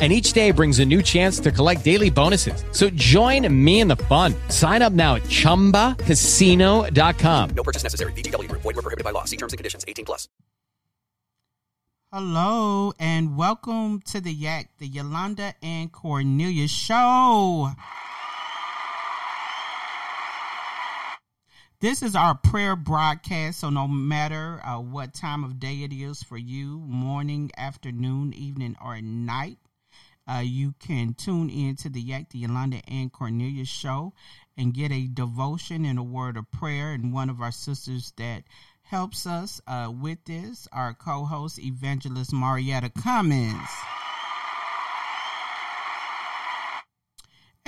and each day brings a new chance to collect daily bonuses. So join me in the fun. Sign up now at ChumbaCasino.com. No purchase necessary. VGW. Void were prohibited by law. See terms and conditions. 18 plus. Hello and welcome to the Yak, the Yolanda and Cornelia Show. This is our prayer broadcast, so no matter uh, what time of day it is for you, morning, afternoon, evening, or night, uh, you can tune in to the Yak, the Yolanda and Cornelia show and get a devotion and a word of prayer. And one of our sisters that helps us uh, with this, our co host, Evangelist Marietta Cummins.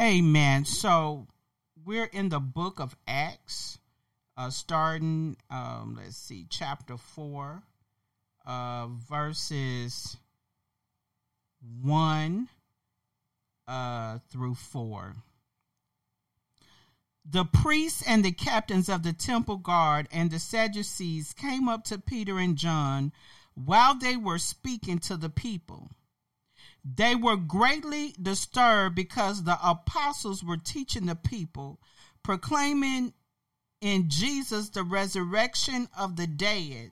Amen. So we're in the book of Acts, uh, starting, um, let's see, chapter 4, uh, verses 1 uh, through 4. The priests and the captains of the temple guard and the Sadducees came up to Peter and John while they were speaking to the people. They were greatly disturbed because the apostles were teaching the people, proclaiming in Jesus the resurrection of the dead.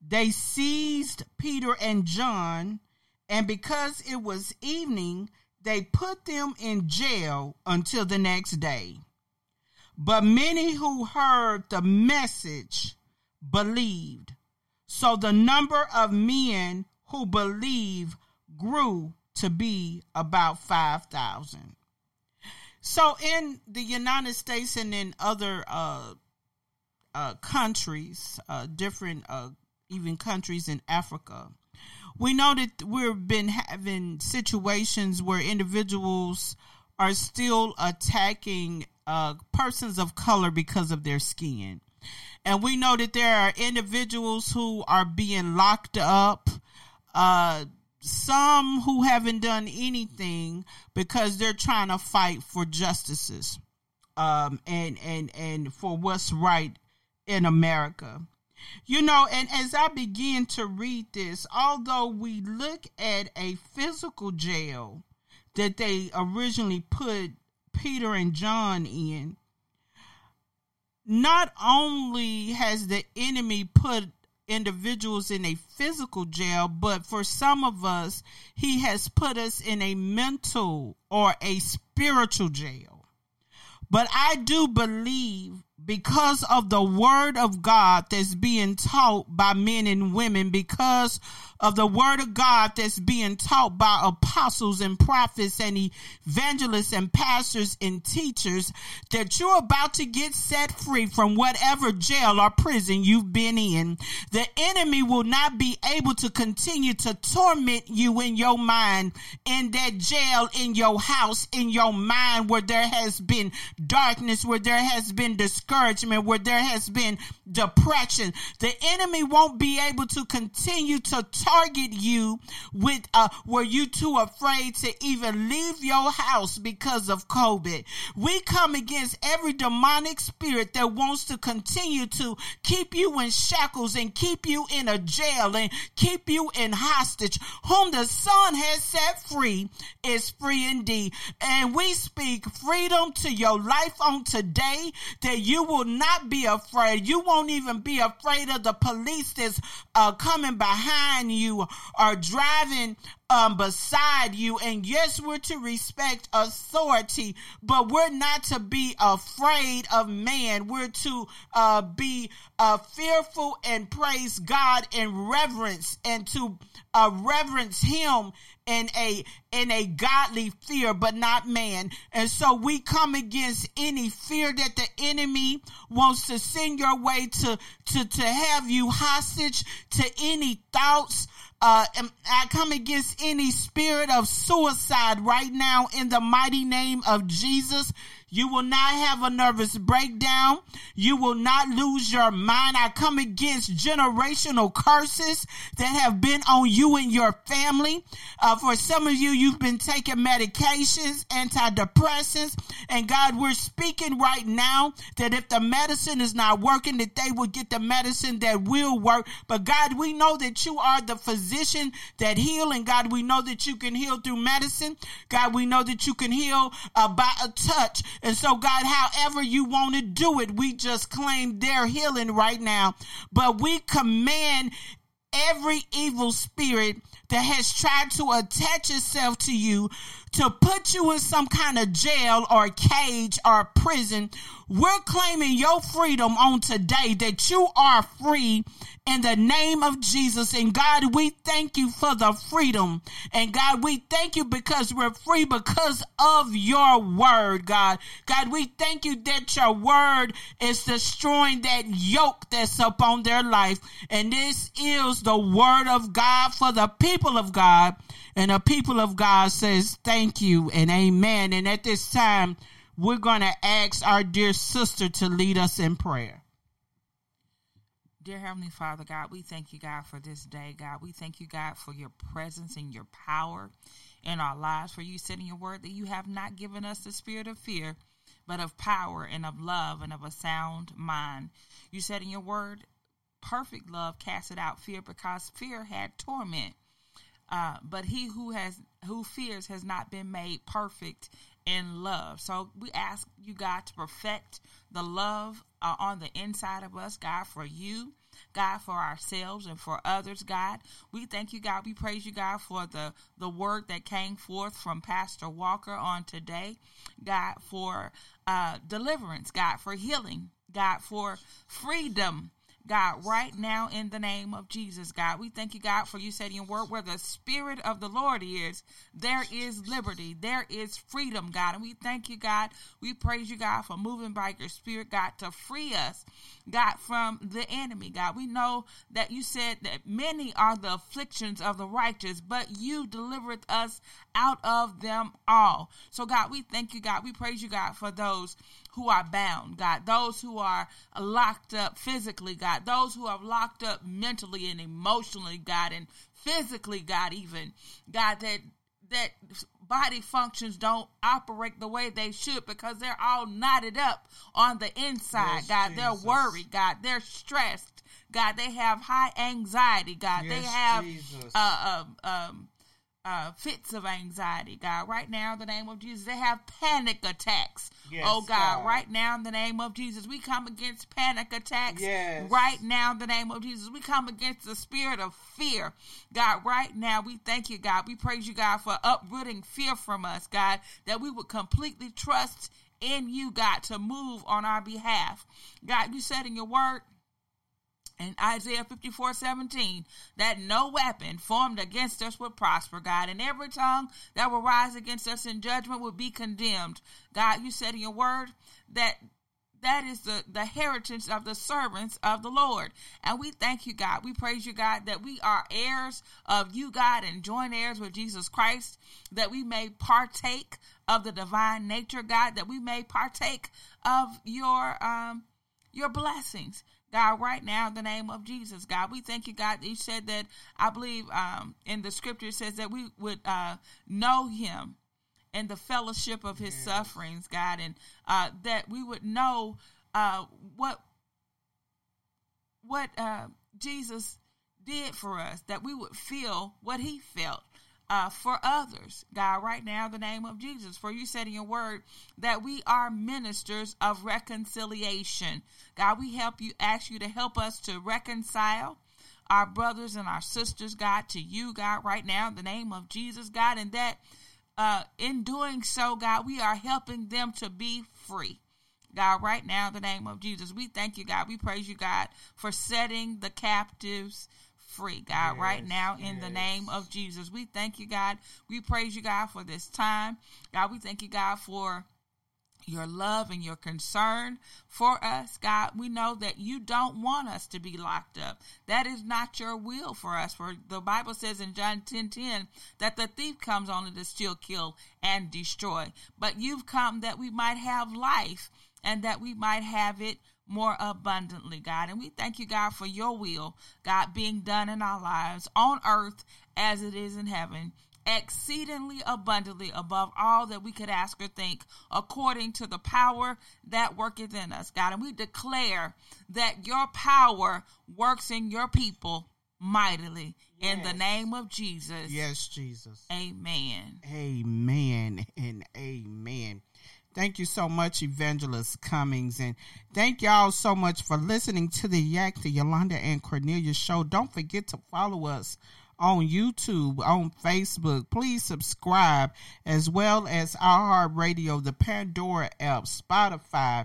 They seized Peter and John, and because it was evening, they put them in jail until the next day. But many who heard the message believed. So the number of men who believed grew to be about 5,000. So in the United States and in other uh, uh, countries, uh, different uh, even countries in Africa, we know that we've been having situations where individuals are still attacking uh, persons of color because of their skin. And we know that there are individuals who are being locked up, uh, some who haven't done anything because they're trying to fight for justices um, and, and, and for what's right in America. You know, and as I begin to read this, although we look at a physical jail that they originally put Peter and John in, not only has the enemy put individuals in a physical jail, but for some of us, he has put us in a mental or a spiritual jail. But I do believe because of the word of God that's being taught by men and women, because of the word of God that's being taught by apostles and prophets and evangelists and pastors and teachers, that you're about to get set free from whatever jail or prison you've been in. The enemy will not be able to continue to torment you in your mind, in that jail, in your house, in your mind where there has been darkness, where there has been discouragement, where there has been depression. The enemy won't be able to continue to target you with uh were you too afraid to even leave your house because of COVID. We come against every demonic spirit that wants to continue to keep you in shackles and keep you in a jail and keep you in hostage. Whom the Son has set free is free indeed. And we speak freedom to your life on today that you you will not be afraid. You won't even be afraid of the police that's uh, coming behind you or driving um, beside you. And yes, we're to respect authority, but we're not to be afraid of man. We're to uh, be uh, fearful and praise God and reverence and to uh, reverence Him in a in a godly fear, but not man. And so we come against any fear that the enemy wants to send your way to to to have you hostage to any thoughts uh, I come against any spirit of suicide right now in the mighty name of Jesus. You will not have a nervous breakdown. You will not lose your mind. I come against generational curses that have been on you and your family. Uh, for some of you, you've been taking medications, antidepressants, and God, we're speaking right now that if the medicine is not working, that they will get the medicine that will work. But God, we know that you are the physician that heal, and God, we know that you can heal through medicine. God, we know that you can heal uh, by a touch. And so, God, however you want to do it, we just claim their healing right now. But we command every evil spirit that has tried to attach itself to you to put you in some kind of jail or cage or prison. We're claiming your freedom on today that you are free in the name of Jesus. And God, we thank you for the freedom. And God, we thank you because we're free because of your word, God. God, we thank you that your word is destroying that yoke that's up on their life. And this is the word of God for the people of God. And the people of God says, thank you and amen. And at this time, we're going to ask our dear sister to lead us in prayer. Dear Heavenly Father, God, we thank you, God, for this day, God. We thank you, God, for your presence and your power in our lives. For you said in your word that you have not given us the spirit of fear, but of power and of love and of a sound mind. You said in your word, perfect love casted out fear because fear had torment. Uh, but he who has who fears has not been made perfect in love. So we ask you, God, to perfect the love uh, on the inside of us, God, for you. God, for ourselves and for others, God. We thank you, God. We praise you, God, for the, the word that came forth from Pastor Walker on today. God, for uh, deliverance, God, for healing, God, for freedom, God, right now in the name of Jesus, God. We thank you, God, for you said in your word, where the Spirit of the Lord is, there is liberty, there is freedom, God. And we thank you, God. We praise you, God, for moving by your Spirit, God, to free us, God, from the enemy, God. We know that you said that many are the afflictions of the righteous, but you delivered us out of them all. So, God, we thank you, God. We praise you, God, for those who are bound, God, those who are locked up physically, God, those who are locked up mentally and emotionally, God, and physically, God, even, God, that that body functions don't operate the way they should because they're all knotted up on the inside, yes, God. Jesus. They're worried, God. They're stressed, God. They have high anxiety, God. Yes, they have uh, um, um, uh, fits of anxiety, God. Right now, in the name of Jesus, they have panic attacks. Yes, oh God, God, right now in the name of Jesus, we come against panic attacks. Yes. Right now in the name of Jesus, we come against the spirit of fear. God, right now, we thank you, God. We praise you, God, for uprooting fear from us, God, that we would completely trust in you, God, to move on our behalf. God, you said in your word, in Isaiah 54 17, that no weapon formed against us would prosper, God, and every tongue that will rise against us in judgment would be condemned. God, you said in your word that that is the, the heritage of the servants of the Lord. And we thank you, God. We praise you, God, that we are heirs of you, God, and joint heirs with Jesus Christ, that we may partake of the divine nature, God, that we may partake of your um your blessings. God, right now, in the name of Jesus, God, we thank you, God. You said that, I believe um, in the scripture, it says that we would uh, know him and the fellowship of his yes. sufferings, God, and uh, that we would know uh, what what uh, Jesus did for us, that we would feel what he felt uh, for others, God, right now, the name of Jesus. For you said in your word that we are ministers of reconciliation. God, we help you, ask you to help us to reconcile our brothers and our sisters, God, to you, God, right now, in the name of Jesus, God, and that uh, in doing so, God, we are helping them to be free. God, right now, in the name of Jesus, we thank you, God. We praise you, God, for setting the captives free, God, yes, right now in yes. the name of Jesus. We thank you, God. We praise you, God, for this time. God, we thank you, God, for your love and your concern for us, God. We know that you don't want us to be locked up. That is not your will for us. For the Bible says in John 10 10 that the thief comes only to steal, kill, and destroy. But you've come that we might have life and that we might have it more abundantly, God. And we thank you, God, for your will, God, being done in our lives on earth as it is in heaven, exceedingly abundantly above all that we could ask or think, according to the power that worketh in us, God. And we declare that your power works in your people mightily yes. in the name of Jesus. Yes, Jesus. Amen. Amen and amen. Thank you so much, Evangelist Cummings. And thank y'all so much for listening to the Yak, the Yolanda and Cornelia show. Don't forget to follow us on YouTube, on Facebook. Please subscribe, as well as our Radio, the Pandora app, Spotify,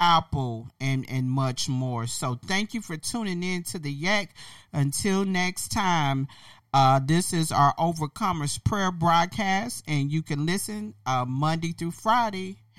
Apple, and, and much more. So thank you for tuning in to the Yak. Until next time. Uh, this is our Overcomers Prayer broadcast, and you can listen uh, Monday through Friday